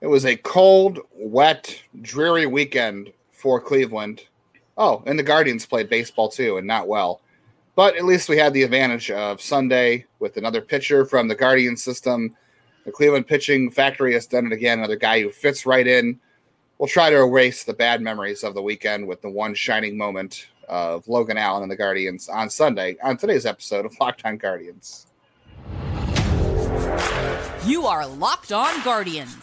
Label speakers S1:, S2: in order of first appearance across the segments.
S1: It was a cold, wet, dreary weekend for Cleveland. Oh, and the Guardians played baseball too, and not well. But at least we had the advantage of Sunday with another pitcher from the Guardian system. The Cleveland pitching factory has done it again. Another guy who fits right in. We'll try to erase the bad memories of the weekend with the one shining moment of Logan Allen and the Guardians on Sunday on today's episode of Locked On Guardians.
S2: You are Locked On Guardians,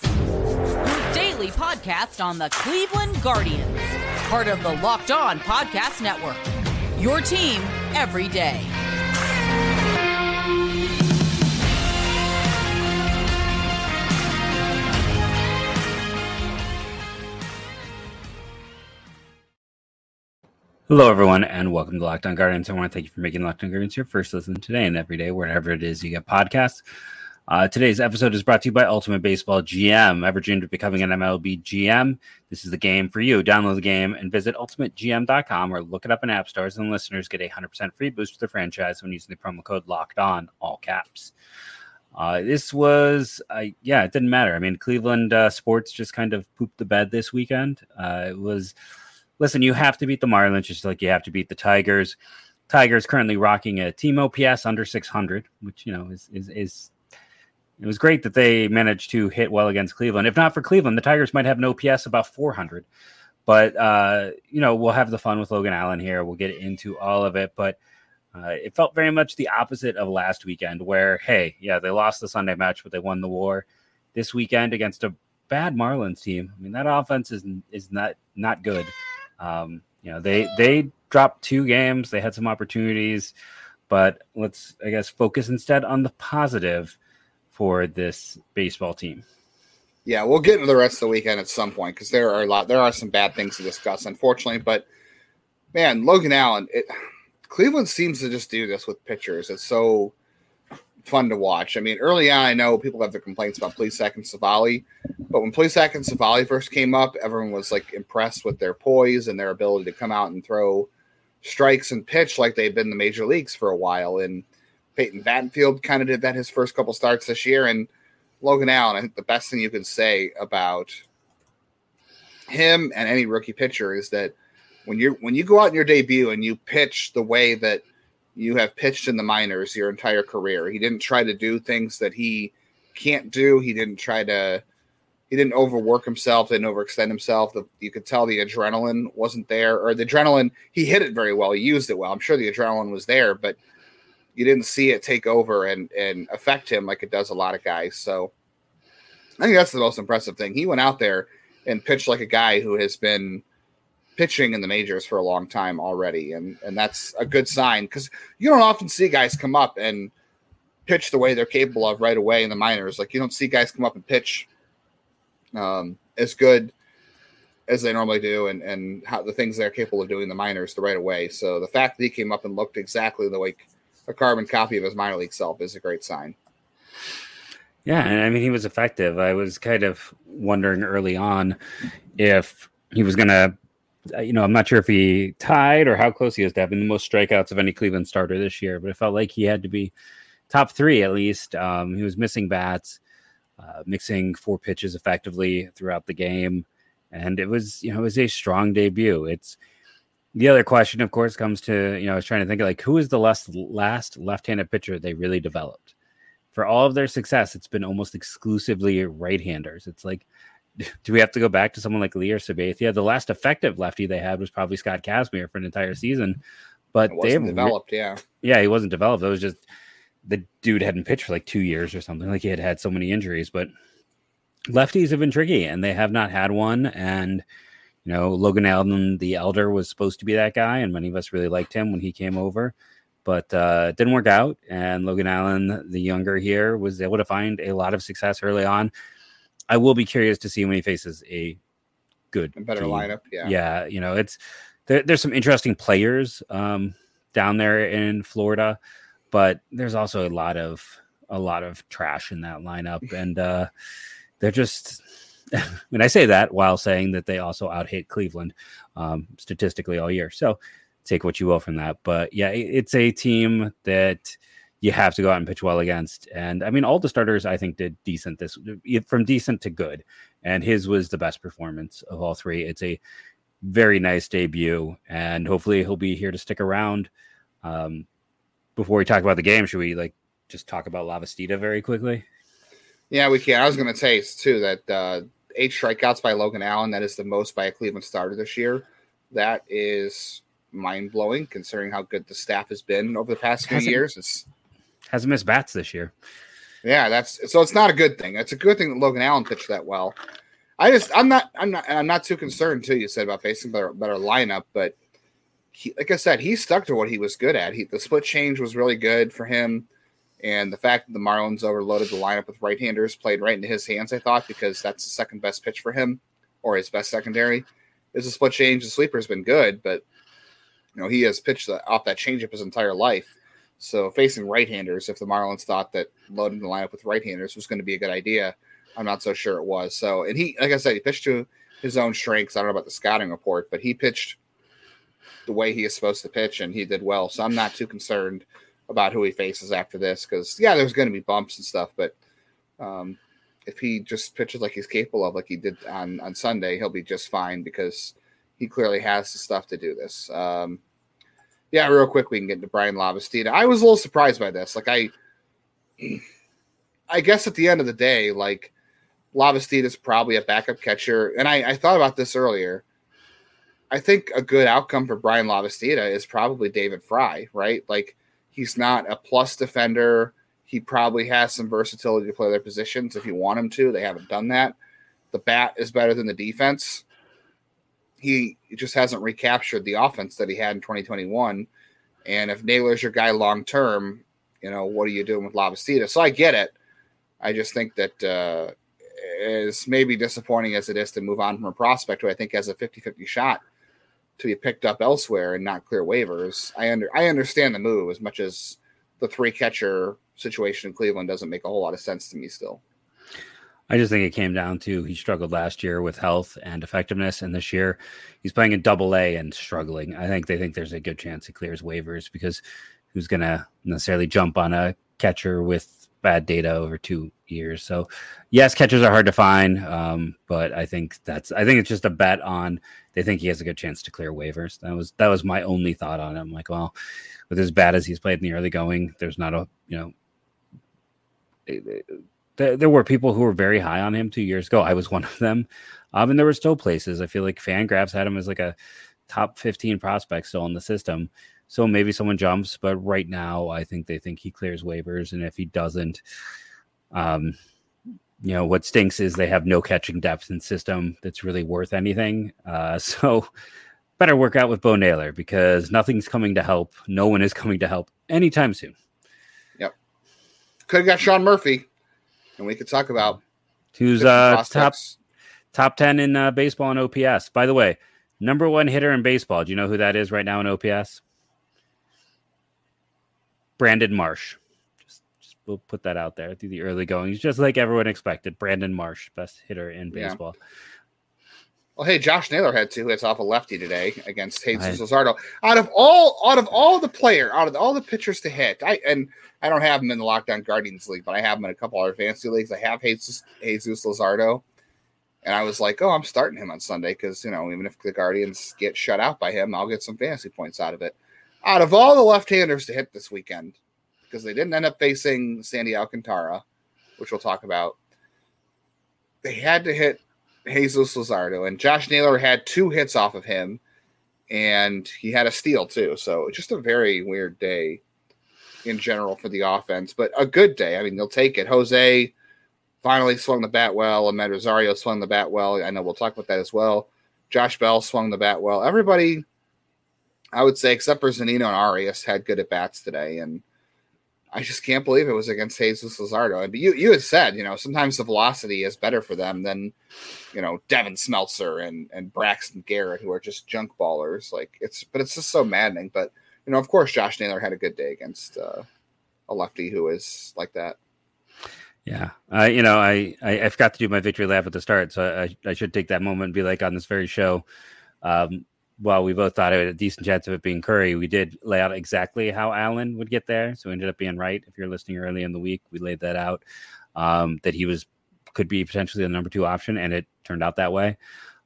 S2: daily podcast on the Cleveland Guardians, part of the Locked On Podcast Network. Your team every day.
S3: Hello, everyone, and welcome to Locked On Guardians. I want to thank you for making Locked On Guardians your first listen today and every day, wherever it is you get podcasts. Uh, today's episode is brought to you by Ultimate Baseball GM. Ever dreamed of becoming an MLB GM? This is the game for you. Download the game and visit ultimategm.com or look it up in app stores. And listeners get a 100% free boost to their franchise when using the promo code Locked On, all caps. Uh, this was, uh, yeah, it didn't matter. I mean, Cleveland uh, sports just kind of pooped the bed this weekend. Uh, it was, listen, you have to beat the Marlins just like you have to beat the Tigers. Tigers currently rocking a team OPS under 600, which, you know, is, is, is it was great that they managed to hit well against Cleveland. If not for Cleveland, the Tigers might have an OPS about 400. But uh, you know, we'll have the fun with Logan Allen here. We'll get into all of it, but uh, it felt very much the opposite of last weekend, where hey, yeah, they lost the Sunday match, but they won the war. This weekend against a bad Marlins team. I mean, that offense is is not not good. Um, you know, they they dropped two games. They had some opportunities, but let's I guess focus instead on the positive for this baseball team.
S1: Yeah, we'll get into the rest of the weekend at some point because there are a lot. There are some bad things to discuss, unfortunately. But man, Logan Allen, it, Cleveland seems to just do this with pitchers. It's so fun to watch. I mean, early on, I know people have their complaints about Plesac and Civale, but when Plesac and Civale first came up, everyone was like impressed with their poise and their ability to come out and throw strikes and pitch like they've been in the major leagues for a while. And Peyton Battenfield kind of did that his first couple starts this year. And Logan Allen, I think the best thing you can say about him and any rookie pitcher is that when you when you go out in your debut and you pitch the way that you have pitched in the minors your entire career, he didn't try to do things that he can't do. He didn't try to he didn't overwork himself, didn't overextend himself. The, you could tell the adrenaline wasn't there, or the adrenaline he hit it very well. He used it well. I'm sure the adrenaline was there, but you didn't see it take over and and affect him like it does a lot of guys. So I think that's the most impressive thing. He went out there and pitched like a guy who has been pitching in the majors for a long time already, and and that's a good sign because you don't often see guys come up and pitch the way they're capable of right away in the minors. Like you don't see guys come up and pitch um, as good as they normally do, and and how the things they're capable of doing in the minors the right away. So the fact that he came up and looked exactly the way a carbon copy of his minor league self is a great sign.
S3: Yeah, and I mean he was effective. I was kind of wondering early on if he was going to you know, I'm not sure if he tied or how close he is to having the most strikeouts of any Cleveland starter this year, but it felt like he had to be top three at least. Um, he was missing bats, uh, mixing four pitches effectively throughout the game, and it was you know it was a strong debut. It's the other question, of course, comes to you know I was trying to think of like who is the last last left-handed pitcher they really developed. For all of their success, it's been almost exclusively right-handers. It's like, do we have to go back to someone like Lee or Sabathia? The last effective lefty they had was probably Scott Kazmir for an entire mm-hmm. season, but
S1: they developed. Re-
S3: yeah, yeah, he wasn't developed. It was just the dude hadn't pitched for like two years or something. Like he had had so many injuries, but lefties have been tricky, and they have not had one. And you know, Logan Allen, the elder, was supposed to be that guy, and many of us really liked him when he came over, but uh, it didn't work out. And Logan Allen, the younger here, was able to find a lot of success early on. I will be curious to see when he faces a good,
S1: a better team. lineup. Yeah,
S3: yeah, you know, it's there, there's some interesting players um, down there in Florida, but there's also a lot of a lot of trash in that lineup, and uh, they're just and I say that while saying that they also out hit Cleveland um, statistically all year. So take what you will from that. But yeah, it's a team that you have to go out and pitch well against. And I mean, all the starters I think did decent this from decent to good, and his was the best performance of all three. It's a very nice debut, and hopefully he'll be here to stick around. Um, before we talk about the game, should we like just talk about Lavastida very quickly?
S1: Yeah, we can. I was going to say too that uh, eight strikeouts by Logan Allen. That is the most by a Cleveland starter this year. That is mind blowing considering how good the staff has been over the past few years. It's
S3: hasn't missed bats this year.
S1: Yeah, that's so it's not a good thing. It's a good thing that Logan Allen pitched that well. I just I'm not I'm not I'm not too concerned too. You said about facing better better lineup, but he, like I said, he stuck to what he was good at. He the split change was really good for him, and the fact that the Marlins overloaded the lineup with right handers played right into his hands. I thought because that's the second best pitch for him or his best secondary. Is a split change. The sleeper has been good, but you know he has pitched off that changeup his entire life. So facing right-handers, if the Marlins thought that loading the lineup with right-handers was going to be a good idea, I'm not so sure it was. So, and he, like I said, he pitched to his own strengths. I don't know about the scouting report, but he pitched the way he is supposed to pitch, and he did well. So I'm not too concerned about who he faces after this because yeah, there's going to be bumps and stuff, but um, if he just pitches like he's capable of, like he did on on Sunday, he'll be just fine because he clearly has the stuff to do this. Um, yeah, real quick, we can get to Brian Lavastida. I was a little surprised by this. Like I, I guess at the end of the day, like Lavastida is probably a backup catcher, and I, I thought about this earlier. I think a good outcome for Brian Lavastida is probably David Fry, right? Like he's not a plus defender. He probably has some versatility to play their positions if you want him to. They haven't done that. The bat is better than the defense he just hasn't recaptured the offense that he had in 2021. And if Naylor's your guy long term, you know, what are you doing with Lavastida? So I get it. I just think that uh, as maybe disappointing as it is to move on from a prospect who I think has a 50 50 shot to be picked up elsewhere and not clear waivers. I under I understand the move as much as the three catcher situation in Cleveland doesn't make a whole lot of sense to me still.
S3: I just think it came down to he struggled last year with health and effectiveness, and this year he's playing in Double A and struggling. I think they think there's a good chance he clears waivers because who's going to necessarily jump on a catcher with bad data over two years? So, yes, catchers are hard to find, um, but I think that's I think it's just a bet on they think he has a good chance to clear waivers. That was that was my only thought on it. I'm like, well, with as bad as he's played in the early going, there's not a you know there, there were people who were very high on him two years ago. I was one of them. Um, and there were still places. I feel like Fangraphs had him as like a top 15 prospect still in the system. So maybe someone jumps, but right now I think they think he clears waivers. And if he doesn't, um, you know, what stinks is they have no catching depth in system that's really worth anything. Uh, so better work out with Bo Naylor because nothing's coming to help. No one is coming to help anytime soon.
S1: Yep. Could have got Sean Murphy and we could talk about
S3: who's uh, top top ten in uh, baseball and OPS. By the way, number one hitter in baseball. Do you know who that is right now in OPS? Brandon Marsh. Just, just we'll put that out there through the early goings, just like everyone expected. Brandon Marsh, best hitter in baseball. Yeah.
S1: Well, hey, Josh Naylor had two hits off a lefty today against Jesus Luzardo. Out of all, out of all the player, out of all the pitchers to hit, I and I don't have him in the Locked On Guardians League, but I have him in a couple other fantasy leagues. I have Jesus, Jesus Luzardo, and I was like, oh, I'm starting him on Sunday because you know even if the Guardians get shut out by him, I'll get some fantasy points out of it. Out of all the left-handers to hit this weekend, because they didn't end up facing Sandy Alcantara, which we'll talk about, they had to hit Jesus Luzardo, and Josh Naylor had two hits off of him, and he had a steal too. So it's just a very weird day in general for the offense, but a good day. I mean, they'll take it. Jose finally swung the bat well. Amed Rosario swung the bat well. I know we'll talk about that as well. Josh Bell swung the bat well. Everybody, I would say, except for Zunino and Arias, had good at bats today, and I just can't believe it was against Jesus Luzardo. And you you had said, you know, sometimes the velocity is better for them than, you know, Devin Smeltzer and and Braxton Garrett, who are just junk ballers. Like it's, but it's just so maddening. But you know, of course, Josh Naylor had a good day against uh, a lefty who is like that.
S3: Yeah, I you know, I, I, I forgot to do my victory lap at the start, so I I should take that moment and be like on this very show. Um, while we both thought it had a decent chance of it being Curry, we did lay out exactly how Allen would get there. So we ended up being right. If you're listening early in the week, we laid that out um, that he was could be potentially the number two option, and it turned out that way.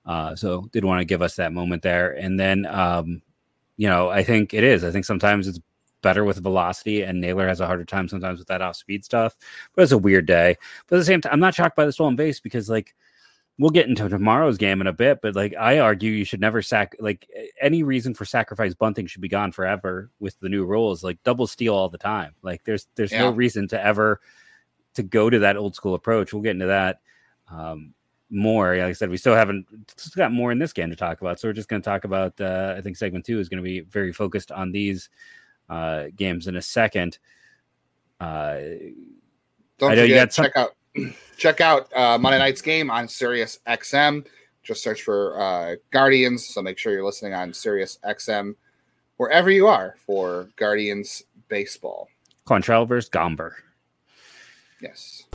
S3: Uh, so did want to give us that moment there, and then um, you know I think it is. I think sometimes it's better with velocity, and Naylor has a harder time sometimes with that off speed stuff. But it's a weird day. But at the same time, I'm not shocked by the stolen base because like we'll get into tomorrow's game in a bit, but like I argue you should never sack like any reason for sacrifice bunting should be gone forever with the new rules, like double steal all the time. Like there's there's yeah. no reason to ever to go to that old school approach. We'll get into that um, more. Like I said, we still haven't still got more in this game to talk about. So we're just going to talk about. Uh, I think segment two is going to be very focused on these uh, games in a second. Uh,
S1: Don't forget, check out check out uh, Monday night's game on Sirius XM. Just search for uh, Guardians. So make sure you're listening on Sirius XM wherever you are for Guardians baseball.
S3: Quantrill versus Gomber.
S1: Yes.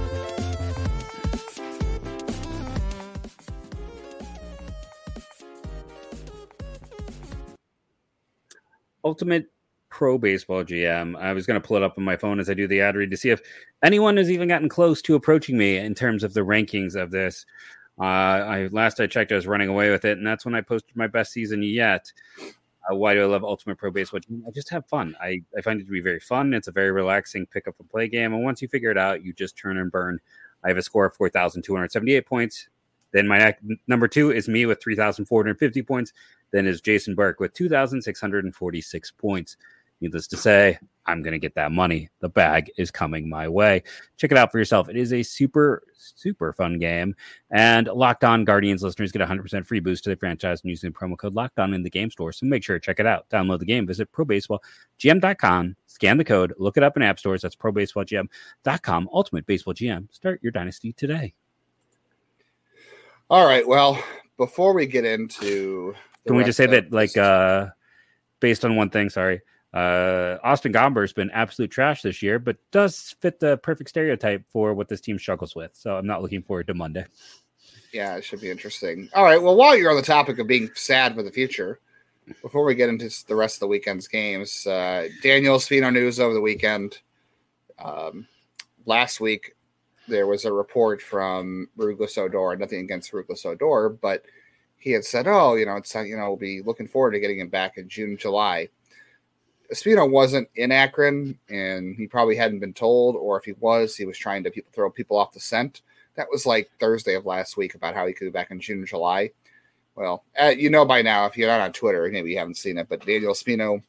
S3: Ultimate Pro Baseball GM. I was going to pull it up on my phone as I do the ad read to see if anyone has even gotten close to approaching me in terms of the rankings of this. Uh, I last I checked, I was running away with it, and that's when I posted my best season yet. Uh, why do I love Ultimate Pro Baseball? I just have fun. I, I find it to be very fun. It's a very relaxing pick up and play game, and once you figure it out, you just turn and burn. I have a score of four thousand two hundred seventy eight points. Then my number two is me with 3,450 points. Then is Jason Burke with 2,646 points. Needless to say, I'm going to get that money. The bag is coming my way. Check it out for yourself. It is a super, super fun game. And Locked On Guardians listeners get 100% free boost to the franchise using the promo code Locked On in the game store. So make sure to check it out. Download the game. Visit ProBaseballGM.com. Scan the code. Look it up in app stores. That's ProBaseballGM.com. Ultimate Baseball GM. Start your dynasty today.
S1: All right. Well, before we get into,
S3: can we just say that, like, uh, based on one thing, sorry uh, Austin Gomber has been absolute trash this year, but does fit the perfect stereotype for what this team struggles with. So I'm not looking forward to Monday.
S1: Yeah, it should be interesting. All right. Well, while you're on the topic of being sad for the future, before we get into the rest of the weekend's games, uh, Daniel Espino news over the weekend. Um, last week, there was a report from Rougned Odor, nothing against Rougned Odor, but he had said, "Oh, you know, it's you know, we'll be looking forward to getting him back in June, July." Espino wasn't in Akron, and he probably hadn't been told, or if he was, he was trying to people, throw people off the scent. That was like Thursday of last week about how he could be back in June, July. Well, uh, you know by now, if you're not on Twitter, maybe you haven't seen it, but Daniel Espino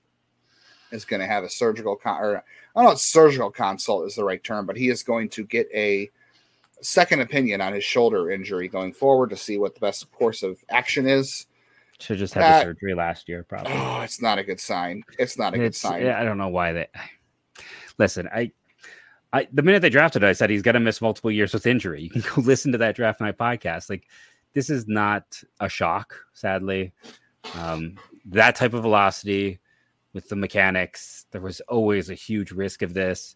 S1: is going to have a surgical con- or I don't know if surgical consult is the right term, but he is going to get a second opinion on his shoulder injury going forward to see what the best course of action is.
S3: Should just had uh, the surgery last year, probably.
S1: Oh, it's not a good sign. It's not a it's, good sign.
S3: Yeah, I don't know why they. Listen, I, I the minute they drafted, I said he's going to miss multiple years with injury. You can go listen to that draft night podcast. Like, this is not a shock. Sadly, um, that type of velocity with the mechanics, there was always a huge risk of this.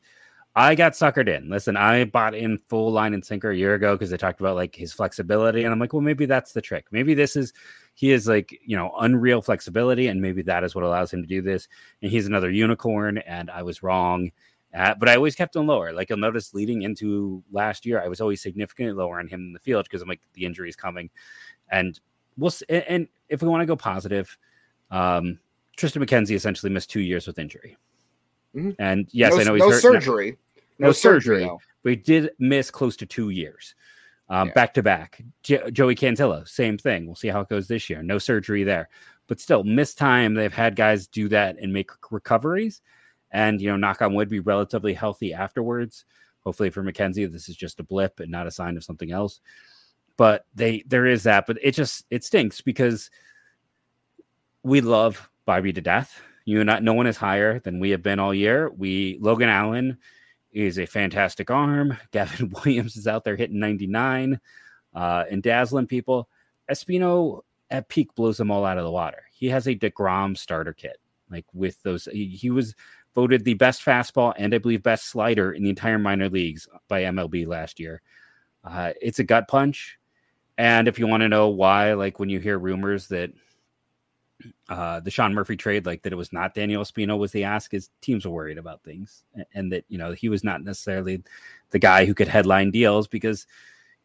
S3: I got suckered in. Listen, I bought in full line and sinker a year ago because they talked about like his flexibility, and I'm like, well, maybe that's the trick. Maybe this is he is like you know unreal flexibility, and maybe that is what allows him to do this. And he's another unicorn, and I was wrong. Uh, but I always kept him lower. Like you'll notice, leading into last year, I was always significantly lower on him in the field because I'm like the injury is coming, and we'll. And, and if we want to go positive, um, Triston McKenzie essentially missed two years with injury. Mm-hmm. And yes, no, I know he's
S1: no
S3: hurt.
S1: surgery.
S3: No, no surgery. But he did miss close to two years, um, back to back. Joey Cantillo, same thing. We'll see how it goes this year. No surgery there, but still missed time. They've had guys do that and make recoveries, and you know, knock on wood, be relatively healthy afterwards. Hopefully for McKenzie, this is just a blip and not a sign of something else. But they there is that, but it just it stinks because we love Bobby to death you not no one is higher than we have been all year. We Logan Allen is a fantastic arm. Gavin Williams is out there hitting 99 uh, and dazzling people. Espino at peak blows them all out of the water. He has a DeGrom starter kit. Like with those, he, was voted the best fastball and I believe best slider in the entire minor leagues by MLB last year. Uh, it's a gut punch. And if you want to know why, like when you hear rumors that uh, the Sean Murphy trade, like that it was not Daniel Espino was the ask, is teams were worried about things, and that you know he was not necessarily the guy who could headline deals because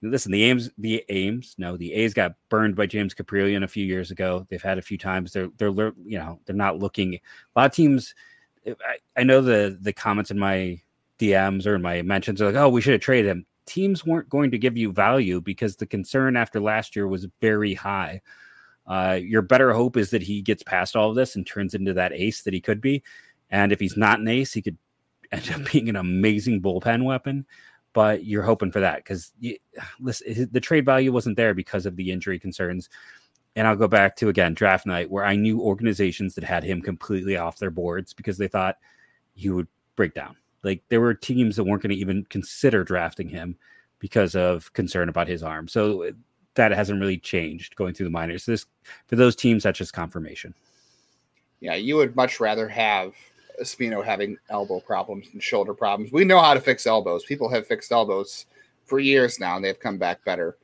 S3: listen, the Ames, the Ames, no, the A's got burned by James Kaprielian a few years ago. They've had a few times. They're they're you know they're not looking. A lot of teams. I, I know the the comments in my DMs or in my mentions are like, oh, we should have traded him. Teams weren't going to give you value because the concern after last year was very high. Uh, your better hope is that he gets past all of this and turns into that ace that he could be. And if he's not an ace, he could end up being an amazing bullpen weapon. But you're hoping for that because the trade value wasn't there because of the injury concerns. And I'll go back to again draft night where I knew organizations that had him completely off their boards because they thought he would break down. Like there were teams that weren't going to even consider drafting him because of concern about his arm. So that hasn't really changed going through the minors. This for those teams, that's just confirmation.
S1: Yeah, you would much rather have Espino having elbow problems and shoulder problems. We know how to fix elbows. People have fixed elbows for years now, and they've come back better.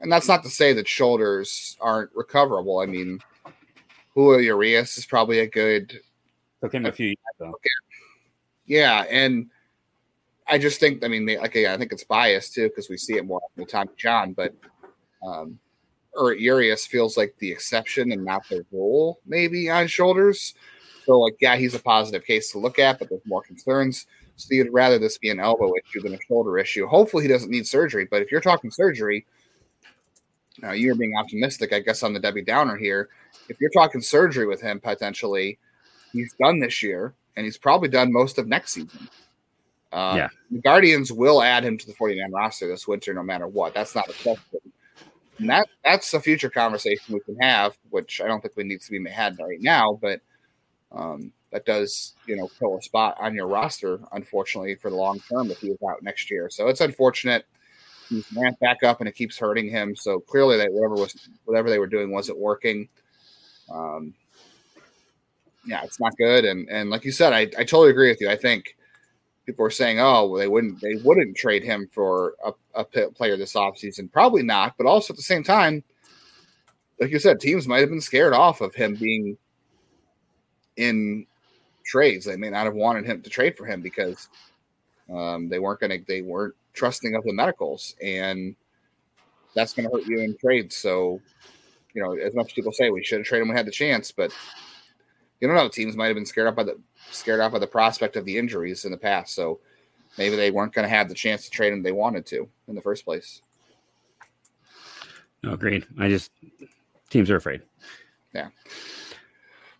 S1: And that's not to say that shoulders aren't recoverable. I mean, Julio Urias is probably a good.
S3: Took him a few years though.
S1: Yeah, and I just think, I mean, like I think it's biased too because we see it more with Tommy John, but um, or Urias feels like the exception and not the rule, maybe on shoulders. So, like, yeah, he's a positive case to look at, but there's more concerns. So, you'd rather this be an elbow issue than a shoulder issue. Hopefully, he doesn't need surgery. But if you're talking surgery, now you're being optimistic, I guess, on the Debbie Downer here. If you're talking surgery with him potentially, he's done this year, and he's probably done most of next season. Uh, yeah. The Guardians will add him to the 49 roster this winter, no matter what. That's not a question. And that that's a future conversation we can have, which I don't think we need to be had right now, but um, that does you know kill a spot on your roster, unfortunately, for the long term if he is out next year. So it's unfortunate. He's ramped back up and it keeps hurting him. So clearly that whatever was whatever they were doing wasn't working. Um, yeah, it's not good. And and like you said, I, I totally agree with you. I think people are saying, oh, well, they wouldn't they wouldn't trade him for a, player this offseason. Probably not, but also at the same time, like you said, teams might have been scared off of him being in trades. They may not have wanted him to trade for him because um, they weren't going to they weren't trusting of the medicals, and that's going to hurt you in trades. So, you know, as much as people say we should have traded him, we had the chance, but you don't know. Teams might have been scared off by the scared off by the prospect of the injuries in the past. So maybe they weren't going to have the chance to trade him they wanted to in the first place.
S3: No, agreed. I just teams are afraid.
S1: Yeah.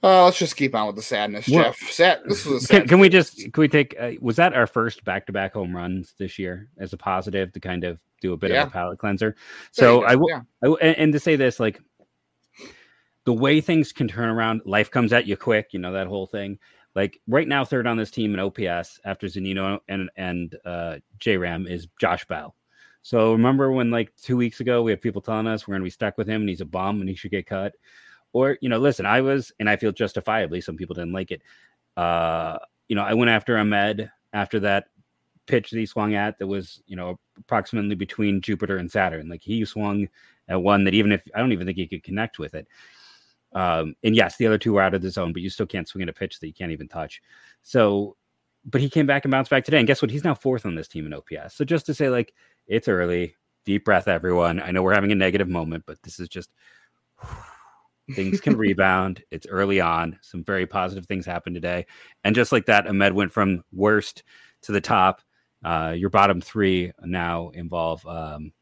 S1: Uh, let's just keep on with the sadness, well, Jeff. Sad. This was
S3: can, can, we just can we take? Uh, was that our first back to back home runs this year as a positive to kind of do a bit yeah. of a palate cleanser? So I will, yeah. I will, and, and to say this, like the way things can turn around, life comes at you quick. You know that whole thing. Like right now, third on this team in OPS after Zunino and and uh, J Ram is Josh Bell. So remember when like two weeks ago we had people telling us we're going to be stuck with him and he's a bum and he should get cut, or you know, listen, I was and I feel justifiably some people didn't like it. Uh, you know, I went after Amed after that pitch that he swung at that was you know approximately between Jupiter and Saturn. Like he swung at one that even if I don't even think he could connect with it. Um, and yes, the other two were out of the zone, but you still can't swing at a pitch that you can't even touch. So, but he came back and bounced back today. And guess what? He's now fourth on this team in OPS. So just to say, like, it's early, deep breath, everyone. I know we're having a negative moment, but this is just things can rebound. It's early on. Some very positive things happened today. And just like that, Amed went from worst to the top. Uh, your bottom three now involve um,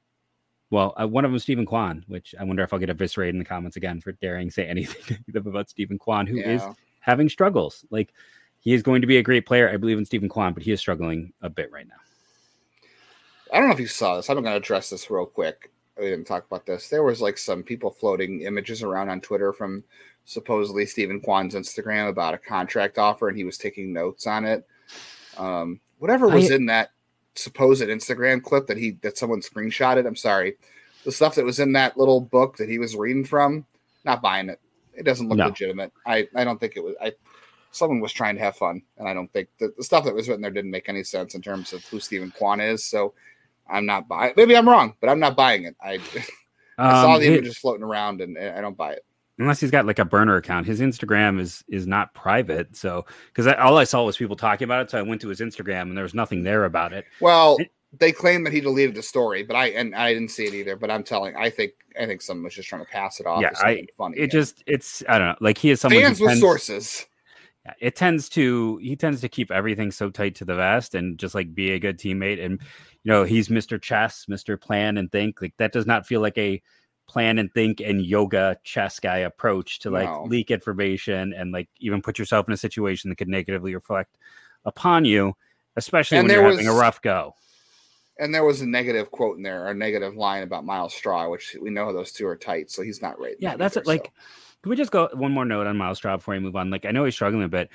S3: well, uh, one of them, Steven Kwan, which I wonder if I'll get eviscerated in the comments again for daring say anything about Steven Kwan, who yeah. is having struggles. Like he is going to be a great player. I believe in Steven Kwan, but he is struggling a bit right now.
S1: I don't know if you saw this. I'm going to address this real quick. We didn't talk about this. There was like some people floating images around on Twitter from supposedly Steven Kwan's Instagram about a contract offer, and he was taking notes on it. Um, whatever was I, in that supposed Instagram clip that he that someone screenshotted. I'm sorry, the stuff that was in that little book that he was reading from. Not buying it. It doesn't look no. legitimate. I I don't think it was. I someone was trying to have fun, and I don't think the, the stuff that was written there didn't make any sense in terms of who Steven Kwan is. So I'm not buying. Maybe I'm wrong, but I'm not buying it. I I saw um, the images floating around, and, and I don't buy it.
S3: Unless he's got like a burner account. His Instagram is is not private, so because all I saw was people talking about it, so I went to his Instagram and there was nothing there about it.
S1: Well, it, they claim that he deleted the story, but I and I didn't see it either. But I'm telling, I think I think someone was just trying to pass it off.
S3: Yeah, I funny. It just it's I don't know. Like he is someone
S1: fans with tends, sources.
S3: It tends to he tends to keep everything so tight to the vest and just like be a good teammate. And you know he's Mr. Chess, Mr. Plan and Think. Like that does not feel like a plan and think and yoga chess guy approach to like leak information and like even put yourself in a situation that could negatively reflect upon you, especially and when you're was, having a rough go.
S1: And there was a negative quote in there, a negative line about Myles Straw, which we know those two are tight, so he's not right.
S3: Yeah, that's it. Like, can we just go one more note on Myles Straw before we move on? Like, I know he's struggling a bit,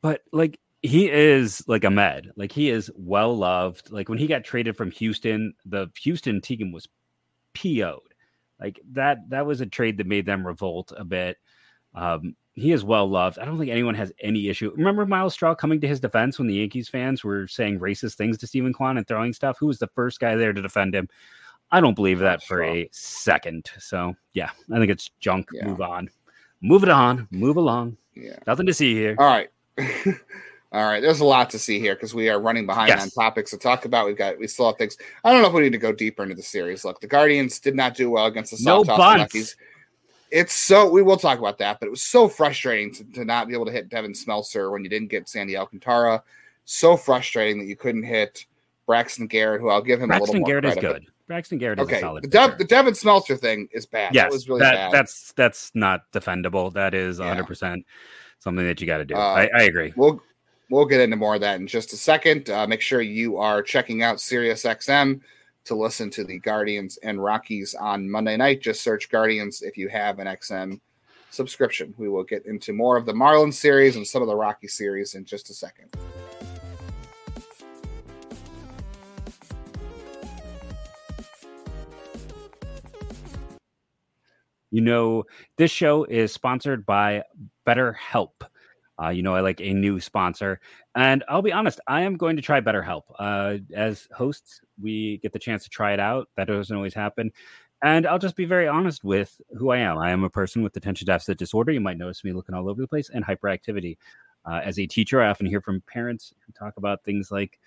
S3: but like he is like a med. Like he is well loved. Like when he got traded from Houston, the Houston team was PO'd. Like that that was a trade that made them revolt a bit. Um, he is well loved. I don't think anyone has any issue. Remember Myles Straw coming to his defense when the Yankees fans were saying racist things to Steven Kwan and throwing stuff? Who was the first guy there to defend him? I don't believe that for a second. So yeah, I think it's junk. Yeah. Move on. Move it on. Move along. Yeah. Nothing to see here.
S1: All right. All right, there's a lot to see here because we are running behind yes. on topics to talk about. We've got we still have things. I don't know if we need to go deeper into the series. Look, the Guardians did not do well against the
S3: no bunts.
S1: It's so we will talk about that, but it was so frustrating to, to not be able to hit Devin Smeltzer when you didn't get Sandy Alcantara. So frustrating that you couldn't hit Braxton Garrett, who I'll give him
S3: Braxton
S1: a little more Braxton
S3: Garrett
S1: credit.
S3: is good. Braxton Garrett is
S1: okay.
S3: solid.
S1: The, Dev, the Devin Smeltzer thing is bad.
S3: Yes,
S1: that was really
S3: that,
S1: bad.
S3: That's that's not defendable. That is 100 yeah. percent something that you got to do. Uh, I, I agree.
S1: We'll We'll get into more of that in just a second. Uh, make sure you are checking out SiriusXM to listen to the Guardians and Rockies on Monday night. Just search Guardians if you have an XM subscription. We will get into more of the Marlins series and some of the Rocky series in just a second.
S3: You know, this show is sponsored by BetterHelp. Uh, you know, I like a new sponsor. And I'll be honest, I am going to try BetterHelp. Uh, as hosts, we get the chance to try it out. That doesn't always happen. And I'll just be very honest with who I am. I am a person with attention deficit disorder. You might notice me looking all over the place and hyperactivity. Uh, as a teacher, I often hear from parents who talk about things like,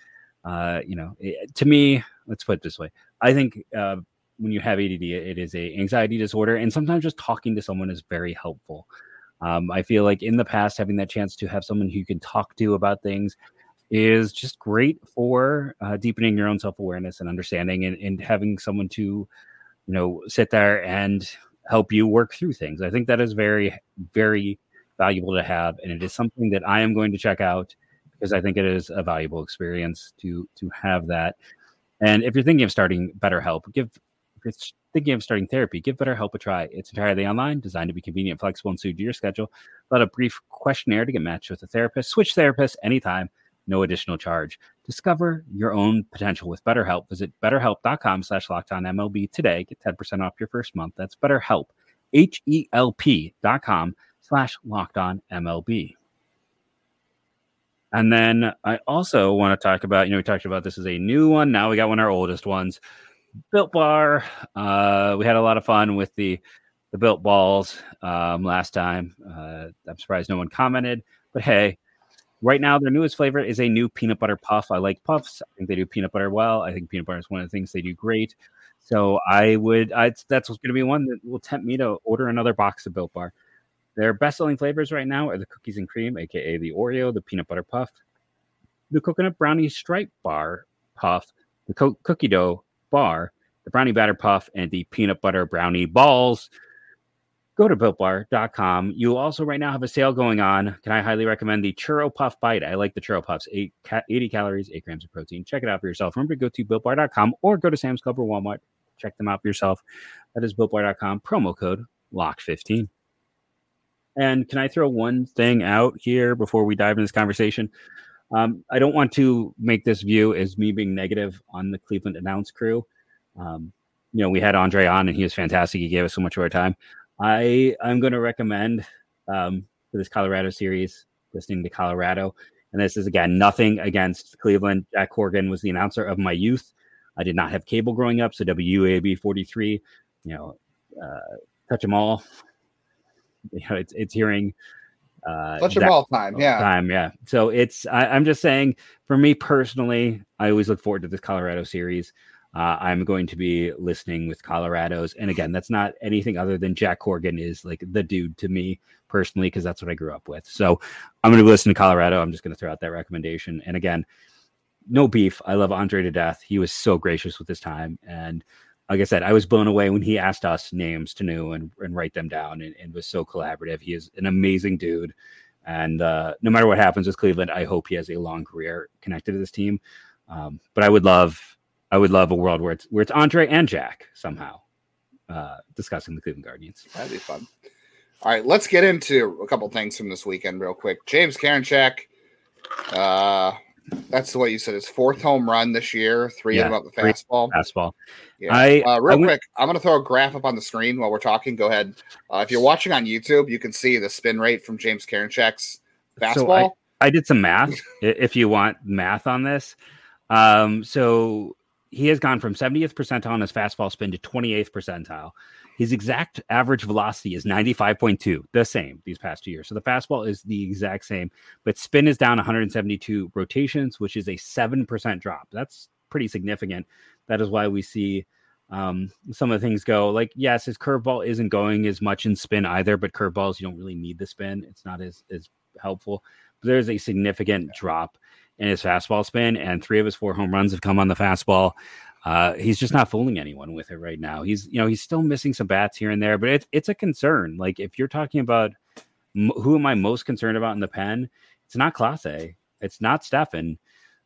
S3: uh, you know, it, eh, to me, let's put it this way. I think uh, when you have ADD, it is a anxiety disorder, and sometimes just talking to someone is very helpful. Um, I feel like in the past, having that chance to have someone who you can talk to about things is just great for uh, deepening your own self awareness and understanding, and, and having someone to, you know, sit there and help you work through things. I think that is very, very valuable to have, and it is something that I am going to check out because I think it is a valuable experience to to have that. And if you're thinking of starting BetterHelp, give it's thinking of starting therapy, give BetterHelp a try. It's entirely online, designed to be convenient, flexible, and suited to your schedule. Let a brief questionnaire to get matched with a therapist. Switch therapists anytime, no additional charge. Discover your own potential with BetterHelp. Visit betterhelp.com slash MLB today. Get 10% off your first month. That's BetterHelp, H-E-L-P dot com slash MLB. And then I also want to talk about, you know, we talked about this as a new one. Now we got one of our oldest ones. Built Bar. Uh, we had a lot of fun with the the Built Balls um, last time. Uh, I'm surprised no one commented, but hey, right now their newest flavor is a new peanut butter puff. I like puffs. I think they do peanut butter well. I think peanut butter is one of the things they do great. So I would, I, that's going to be one that will tempt me to order another box of Built Bar. Their best-selling flavors right now are the cookies and cream, aka the Oreo, the peanut butter puff, the coconut brownie stripe bar puff, the co- cookie dough bar, the brownie batter puff, and the peanut butter brownie balls. Go to builtbar.com. You also right now have a sale going on. Can I highly recommend the churro puff bite? I like the churro puffs. Eight, 80 calories, 8 grams of protein. Check it out for yourself. Remember to go to builtbar.com or go to Sam's Club or Walmart. Check them out for yourself. That is builtbar.com. Promo code LOCK15. And can I throw one thing out here before we dive into this conversation? Um, I don't want to make this view as me being negative on the Cleveland announce crew. Um, you know, we had Andre on and he was fantastic. He gave us so much of our time. I I'm going to recommend um, for this Colorado series listening to Colorado. And this is again nothing against Cleveland. Jack Corrigan was the announcer of my youth. I did not have cable growing up, so WAB 43, you know, uh, touch them all. you know, it's it's hearing
S1: uh, a ball time, yeah.
S3: Time, yeah. So it's I, am just saying, for me personally, I always look forward to this Colorado series. Uh, I'm going to be listening with Colorado's, and again, that's not anything other than Jack Corrigan is like the dude to me personally because that's what I grew up with. So I'm going to listen to Colorado. I'm just going to throw out that recommendation. And again, no beef. I love Andre to death. He was so gracious with his time, and like I said, I was blown away when he asked us names to know and, and write them down and, and was so collaborative. He is an amazing dude. And uh, no matter what happens with Cleveland, I hope he has a long career connected to this team. Um, but I would love, I would love a world where it's where it's Andre and Jack somehow uh, discussing the Cleveland Guardians.
S1: That'd be fun. All right, let's get into a couple things from this weekend real quick. James Karinchak, uh, that's the way you said his fourth home run this year. Three yeah, of them up the fastball.
S3: Fastball.
S1: Yeah. I, uh, real I went, quick, I'm going to throw a graph up on the screen while we're talking. Go ahead. Uh, if you're watching on YouTube, you can see the spin rate from James Karinchak's fastball. So I,
S3: I, did some math. if you want math on this, um, so he has gone from 70th percentile on his fastball spin to 28th percentile. His exact average velocity is 95.2, the same these past two years. So the fastball is the exact same, but spin is down 172 rotations, which is a 7% drop. That's pretty significant. That is why we see um, some of the things go like, yes, his curveball isn't going as much in spin either, but curveballs, you don't really need the spin. It's not as, as helpful. But there's a significant drop in his fastball spin, and three of his four home runs have come on the fastball. Uh, he's just not fooling anyone with it right now. He's you know he's still missing some bats here and there, but it's it's a concern. Like if you're talking about m- who am I most concerned about in the pen, it's not Clase, it's not Stephan,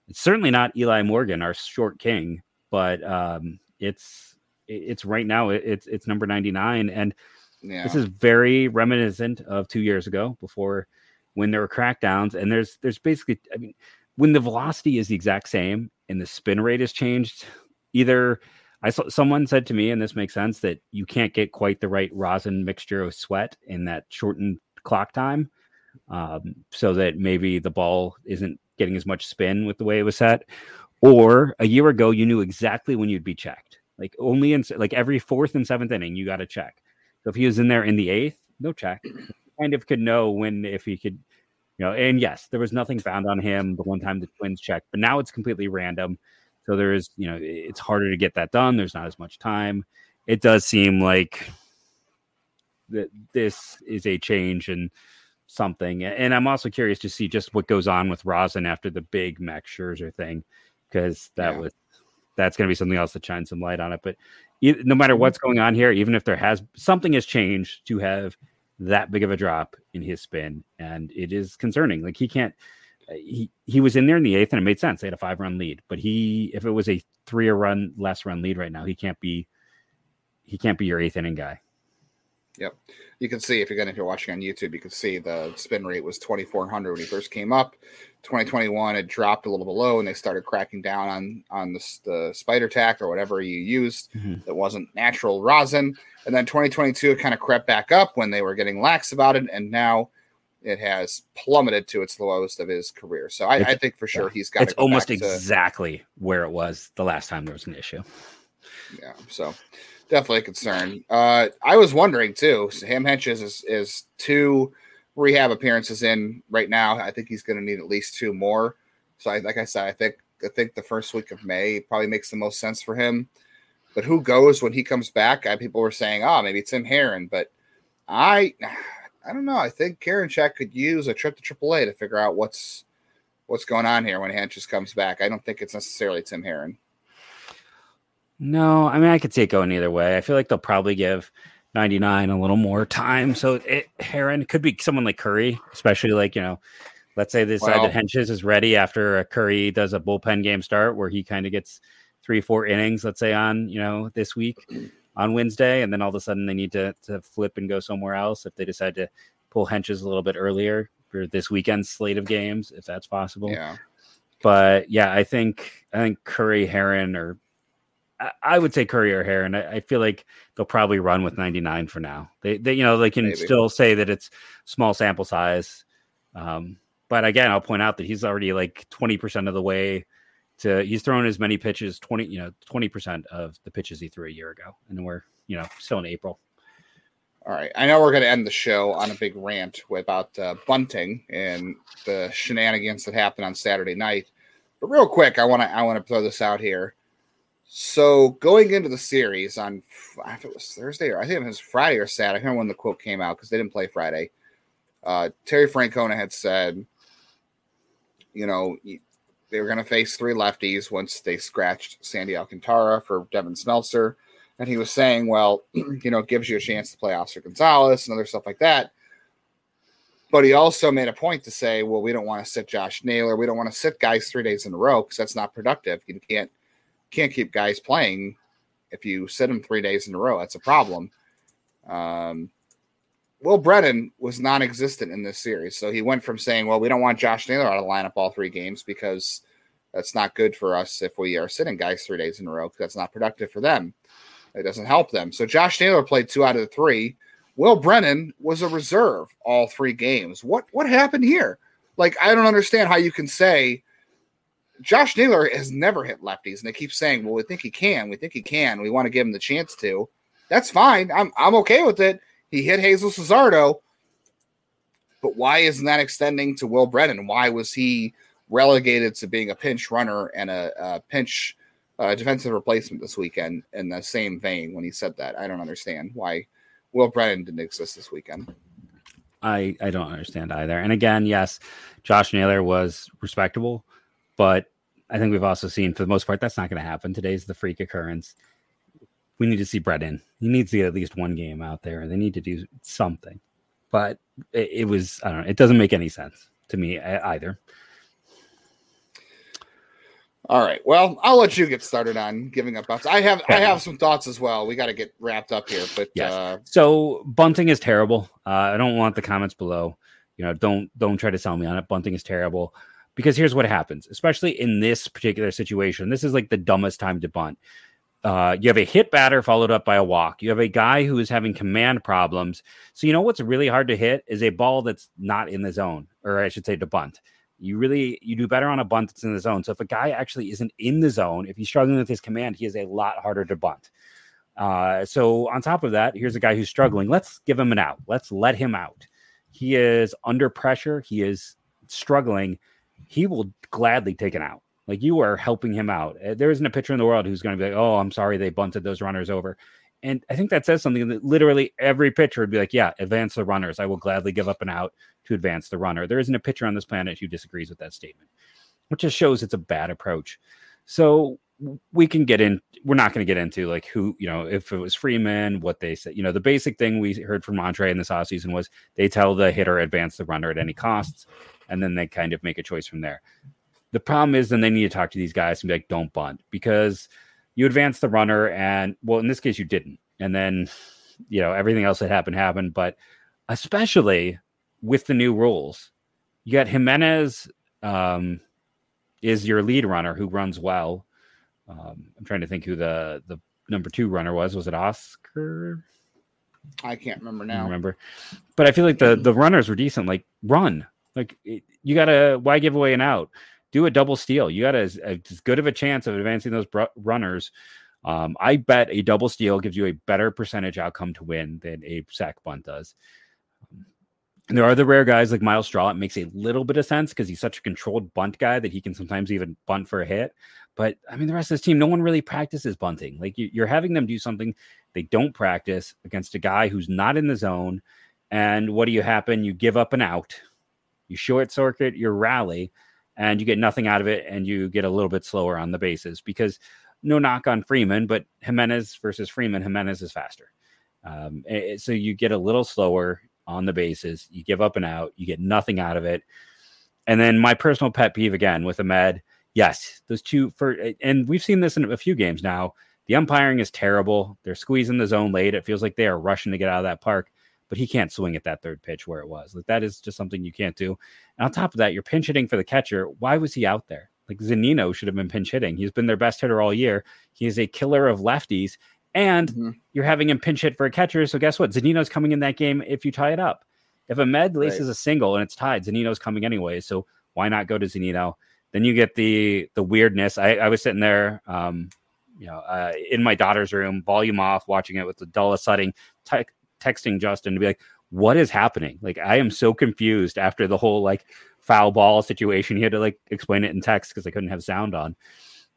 S3: it's certainly not Eli Morgan, our short king, but um, it's it's right now it's it's number 99 and yeah. this is very reminiscent of 2 years ago before when there were crackdowns and there's there's basically I mean when the velocity is the exact same and the spin rate has changed either I saw someone said to me, and this makes sense, that you can't get quite the right rosin mixture of sweat in that shortened clock time. Um, so that maybe the ball isn't getting as much spin with the way it was set. Or a year ago, you knew exactly when you'd be checked. Like only in like every fourth and seventh inning, you got to check. So if he was in there in the eighth, no check. Kind of could know when if he could, you know. And yes, there was nothing found on him the one time the Twins checked, but now it's completely random. So there is, you know, it's harder to get that done. There's not as much time. It does seem like that this is a change in something. And I'm also curious to see just what goes on with Rosin after the big Max Scherzer thing, because that yeah. was that's going to be something else that shines some light on it. But no matter mm-hmm. what's going on here, even if there has something has changed to have that big of a drop in his spin, and it is concerning. Like he can't he he was in there in the eighth and it made sense. They had a five run lead, but he if it was a three or run less run lead right now, he can't be he can't be your eighth inning guy.
S1: Yep, you can see if you're going if you're watching on YouTube, you can see the spin rate was 2400 when he first came up. 2021 it dropped a little below, and they started cracking down on on the, the spider tack or whatever you used mm-hmm. that wasn't natural rosin. And then 2022 it kind of crept back up when they were getting lax about it, and now it has plummeted to its lowest of his career. So I, I think for sure he's got.
S3: It's almost exactly to, where it was the last time there was an issue.
S1: Yeah, so definitely a concern. Uh, I was wondering too. Sam Hentges is is two rehab appearances in right now. I think he's going to need at least two more. So I, like I said, I think I think the first week of May probably makes the most sense for him. But who goes when he comes back? I, people were saying, oh, maybe Tim Herrin, but I I don't know. I think Karinchak could use a trip to AAA to figure out what's what's going on here when Hentges comes back. I don't think it's necessarily Tim Herrin.
S3: No, I mean I could see it going either way. I feel like they'll probably give 99 a little more time. So it Herrin could be someone like Curry, especially like, you know, let's say they decide well, that Hentges is ready after a Curry does a bullpen game start where he kind of gets three, four innings, let's say on, you know, this week on Wednesday, and then all of a sudden they need to to flip and go somewhere else if they decide to pull Hentges a little bit earlier for this weekend's slate of games, if that's possible.
S1: Yeah.
S3: But yeah, I think I think Curry Herrin or I, would say Curry or Herrin. I, I, feel like they'll probably run with 99 for now. They, they you know, they can Maybe. still say that it's small sample size. Um, but again, I'll point out that he's already like 20% of the way to he's thrown as many pitches 20 you know 20% of the pitches he threw a year ago and we're you know still in april
S1: All right. I know we're going to end the show on a big rant about uh, bunting and the shenanigans that happened on Saturday night. But real quick, I want to I want to throw this out here. So going into the series on, if it was Thursday or I think it was Friday or Saturday, I remember when the quote came out because they didn't play Friday. Uh, Terry Francona had said, you know, they were going to face three lefties once they scratched Sandy Alcantara for Devin Smeltzer and he was saying, well, you know, it gives you a chance to play Oscar Gonzalez and other stuff like that. But he also made a point to say, well, we don't want to sit Josh Naylor. We don't want to sit guys three days in a row because that's not productive. You can't can't keep guys playing if you sit them three days in a row. That's a problem. Um, Will Brennan was non-existent in this series, so he went from saying, "Well, we don't want Josh Naylor out of lineup all three games because that's not good for us if we are sitting guys three days in a row because that's not productive for them." It doesn't help them. So Josh Naylor played two out of the three. Will Brennan was a reserve all three games. What what happened here? Like I don't understand how you can say Josh Naylor has never hit lefties, and they keep saying, "Well, we think he can. We think he can. We want to give him the chance to." That's fine. I'm I'm okay with it. He hit Jesús Luzardo, but why isn't that extending to Will Brennan? Why was he relegated to being a pinch runner and a, a pinch uh, defensive replacement this weekend in the same vein when he said that. I don't understand why Will Brennan didn't exist this weekend.
S3: I, I don't understand either. And again, yes, Josh Naylor was respectable, but I think we've also seen for the most part that's not going to happen. Today's the freak occurrence. We need to see Brennan. He needs to get at least one game out there. And they need to do something. But it, it was I don't know. It doesn't make any sense to me either.
S1: All right. Well, I'll let you get started on giving up thoughts. I have I have some thoughts as well. We got to get wrapped up here, but
S3: yes. Uh, so bunting is terrible. Uh, I don't want the comments below. You know, don't don't try to sell me on it. Bunting is terrible because here's what happens, especially in this particular situation. This is like the dumbest time to bunt. Uh, you have a hit batter followed up by a walk. You have a guy who is having command problems. So you know what's really hard to hit is a ball that's not in the zone, or I should say to bunt. You really you do better on a bunt that's in the zone. So if a guy actually isn't in the zone, if he's struggling with his command, he is a lot harder to bunt. Uh, so on top of that, here's a guy who's struggling. Let's give him an out. Let's let him out. He is under pressure. He is struggling. He will gladly take an out. Like you are helping him out. Uh, there isn't a pitcher in the world who's going to be like, "Oh, I'm sorry they bunted those runners over." And I think that says something that literally every pitcher would be like, "Yeah, advance the runners. I will gladly give up an out to advance the runner. There isn't a pitcher on this planet who disagrees with that statement, which just shows it's a bad approach. So we can get in. We're not going to get into like who, you know, if it was Freeman, what they said. You know, the basic thing we heard from Montre in this offseason was they tell the hitter advance the runner at any costs, and then they kind of make a choice from there. The problem is then they need to talk to these guys and be like, don't bunt because you advance the runner, and well, in this case, you didn't. And then, you know, everything else that happened happened. But especially with the new rules. You got Jimenez um, is your lead runner who runs well. Um, I'm trying to think who the the number two runner was. Was it Oscar?
S1: I can't remember now.
S3: remember, but I feel like the the runners were decent. Like run, like you gotta why give away an out? Do a double steal. You got as, as good of a chance of advancing those br- runners. Um, I bet a double steal gives you a better percentage outcome to win than a sack bunt does. And there are the rare guys like Myles Straw. It makes a little bit of sense because he's such a controlled bunt guy that he can sometimes even bunt for a hit. But I mean, the rest of this team, no one really practices bunting. Like you're having them do something they don't practice against a guy who's not in the zone. And what do you happen? You give up an out, you short circuit your rally, and you get nothing out of it. And you get a little bit slower on the bases because no knock on Freeman, but Jimenez versus Freeman, Jimenez is faster. Um, so you get a little slower on the bases. You give up and out, you get nothing out of it. And then my personal pet peeve again with Amed, yes, those two for and we've seen this in a few games now. The umpiring is terrible. They're squeezing the zone late. It feels like they are rushing to get out of that park, but he can't swing at that third pitch where it was. Like that is just something you can't do. And on top of that, you're pinch hitting for the catcher. Why was he out there? Like Zunino should have been pinch hitting. He's been their best hitter all year. He is a killer of lefties, and mm-hmm. you're having him pinch hit for a catcher. So guess what? Zunino's coming in that game if you tie it up. If Amed laces right. a single and it's tied, Zunino's coming anyway. So why not go to Zunino? Then you get the the weirdness. I, I was sitting there, um, you know, uh, in my daughter's room, volume off, watching it with the dullest setting. Texting Justin to be like, "What is happening? Like, I am so confused after the whole like foul ball situation. He had to like explain it in text because I couldn't have sound on,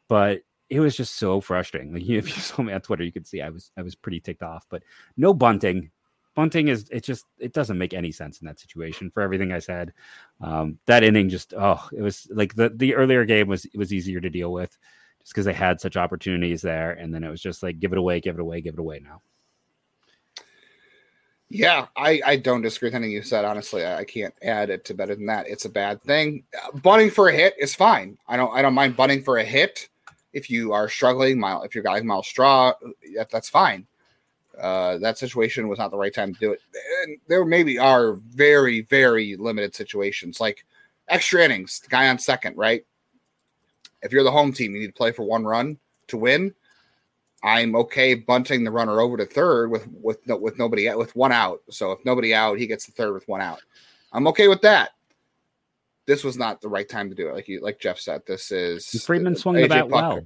S3: but it was just so frustrating. Like, if you saw me on Twitter, you could see I was I was pretty ticked off. But no bunting, bunting is it just it doesn't make any sense in that situation for everything I said. Um, that inning just oh it was like the the earlier game was it was easier to deal with just because they had such opportunities there, and then it was just like give it away, give it away, give it away now.
S1: Yeah, I, I don't disagree with anything you said. Honestly, I, I can't add it to better than that. It's a bad thing. Uh, bunting for a hit is fine. I don't I don't mind bunting for a hit if you are struggling. Mile if you're guy Myles Straw, that, that's fine. Uh, that situation was not the right time to do it. And there maybe are very, very limited situations like extra innings, the guy on second, right? If you're the home team, you need to play for one run to win. I'm okay bunting the runner over to third with with no, with nobody with one out. So if nobody out, he gets the third with one out. I'm okay with that. This was not the right time to do it. Like you, like Jeff said, this is
S3: Freeman swung the bat well.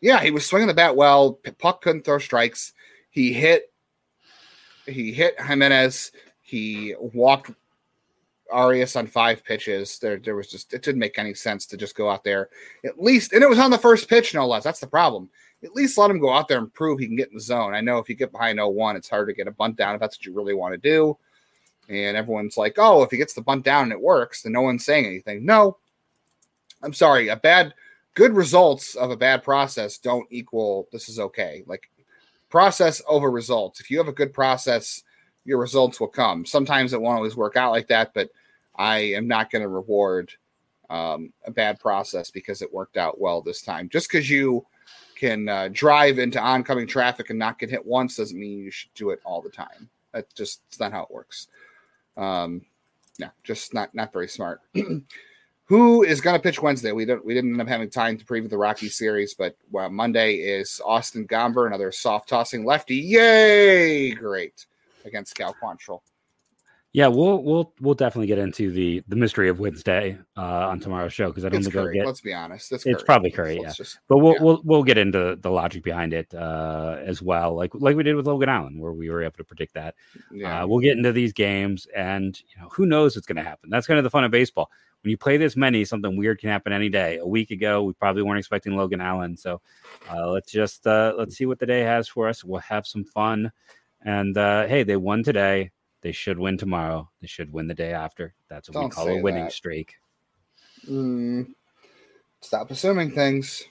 S1: Yeah, he was swinging the bat well. Puk couldn't throw strikes. He hit. He hit Jimenez. He walked Arias on five pitches. There, there was just it didn't make any sense to just go out there at least, and it was on the first pitch, no less. That's the problem. At least let him go out there and prove he can get in the zone. I know if you get behind 0-1, it's hard to get a bunt down if that's what you really want to do. And everyone's like, oh, if he gets the bunt down and it works, then no one's saying anything. No, I'm sorry. A bad, good results of a bad process don't equal this is okay. Like process over results. If you have a good process, your results will come. Sometimes it won't always work out like that, but I am not going to reward um, a bad process because it worked out well this time. Just because you can uh, drive into oncoming traffic and not get hit once doesn't mean you should do it all the time. That's just it's not how it works. Um, yeah, just not not very smart. Who is going to pitch Wednesday? We don't we didn't end up having time to preview the Rocky series, but well, Monday is Austin Gomber, another soft tossing lefty. Yay! Great against Cal Quantrill.
S3: Yeah, we'll we'll we'll definitely get into the the mystery of Wednesday uh, on tomorrow's show because I don't
S1: it's
S3: think
S1: Curry.
S3: get.
S1: Let's be honest, it's,
S3: it's probably Curry,
S1: Let's
S3: yeah.
S1: just-
S3: But we'll
S1: yeah.
S3: we'll we'll get into the logic behind it uh, as well, like like we did with Logan Allen, where we were able to predict that.
S1: yeah.
S3: Uh, we'll get into these games, and you know who knows what's going to happen. That's kind of the fun of baseball. When you play this many, something weird can happen any day. A week ago, we probably weren't expecting Logan Allen, so uh, let's just uh, let's see what the day has for us. We'll have some fun, and uh, hey, they won today. They should win tomorrow. They should win the day after. That's what we
S1: Don't
S3: call a winning
S1: that.
S3: streak.
S1: Mm, stop assuming things.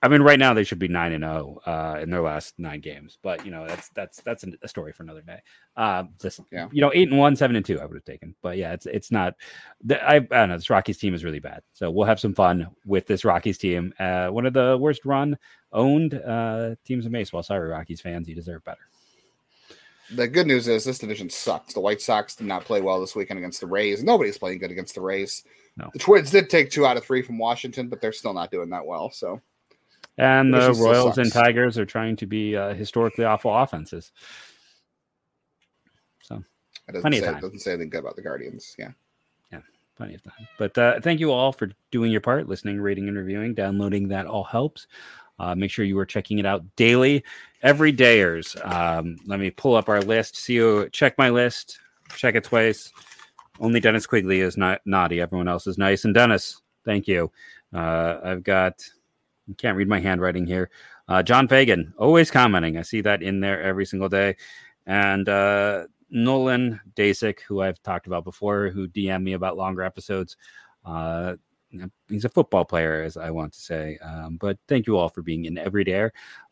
S3: I mean, right now they should be nine and zero uh, in their last nine games, but you know that's that's that's a story for another day. Uh, this,
S1: Yeah.
S3: you know, eight and one, seven and two, I would have taken, but yeah, it's it's not. The, I, I don't know. This Rockies team is really bad, so we'll have some fun with this Rockies team. Uh, one of the worst run owned uh, teams in baseball. Sorry, Rockies fans, you deserve better.
S1: The good news is this division sucks. The White Sox did not play well this weekend against the Rays. Nobody's playing good against the Rays.
S3: No.
S1: The Twins did take two out of three from Washington, but they're still not doing that well. So
S3: And the Royals and. Tigers are trying to be uh, historically awful offenses. So
S1: doesn't
S3: Plenty of
S1: say,
S3: time.
S1: doesn't say anything good about the Guardians. Yeah. Yeah.
S3: plenty of time. But uh, thank you all for doing your part, listening, rating, and reviewing, downloading. That all helps. Uh, make sure you are checking it out daily, every dayers. Um, let me pull up our list. See you. Check my list. Check it twice. Only Dennis Quigley is not naughty. Everyone else is nice. And Dennis, thank you. Uh, I've got. I can't read my handwriting here. Uh, John Fagan, always commenting. I see that in there every single day. And uh, Nolan Dasick, who I've talked about before, who DM me about longer episodes. He's a football player, as I want to say. Um, but thank you all for being in every day.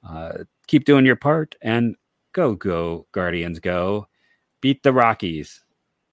S3: Uh, keep doing your part and go, go, Guardians, go. Beat the Rockies.